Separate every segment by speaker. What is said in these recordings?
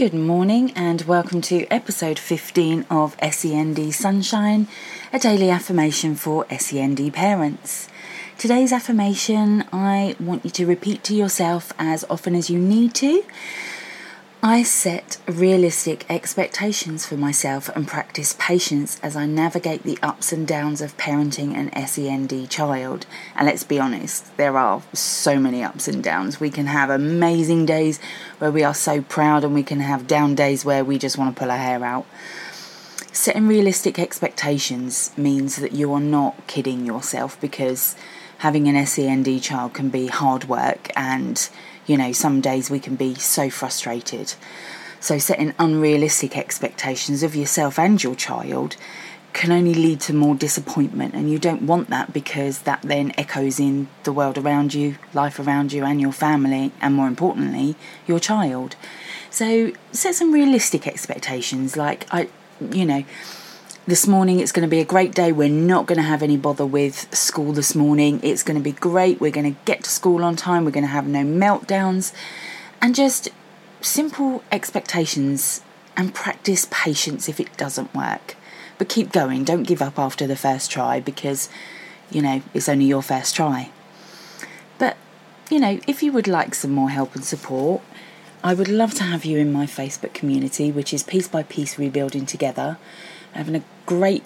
Speaker 1: Good morning and welcome to episode 15 of SEND Sunshine, a daily affirmation for SEND parents. Today's affirmation I want you to repeat to yourself as often as you need to I set realistic expectations for myself and practice patience as I navigate the ups and downs of parenting an SEND child. And let's be honest, there are so many ups and downs. We can have amazing days where we are so proud, and we can have down days where we just want to pull our hair out. Setting realistic expectations means that you are not kidding yourself because having an SEND child can be hard work and you know, some days we can be so frustrated. So, setting unrealistic expectations of yourself and your child can only lead to more disappointment, and you don't want that because that then echoes in the world around you, life around you, and your family, and more importantly, your child. So, set some realistic expectations like, I, you know, this morning it's going to be a great day. We're not going to have any bother with school this morning. It's going to be great. We're going to get to school on time. We're going to have no meltdowns and just simple expectations and practice patience if it doesn't work. But keep going. Don't give up after the first try because, you know, it's only your first try. But, you know, if you would like some more help and support, I would love to have you in my Facebook community, which is Piece by Piece Rebuilding Together having a great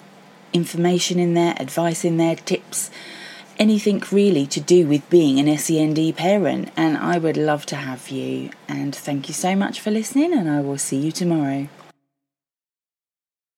Speaker 1: information in there, advice in there, tips, anything really to do with being an SEND parent. And I would love to have you. And thank you so much for listening, and I will see you tomorrow.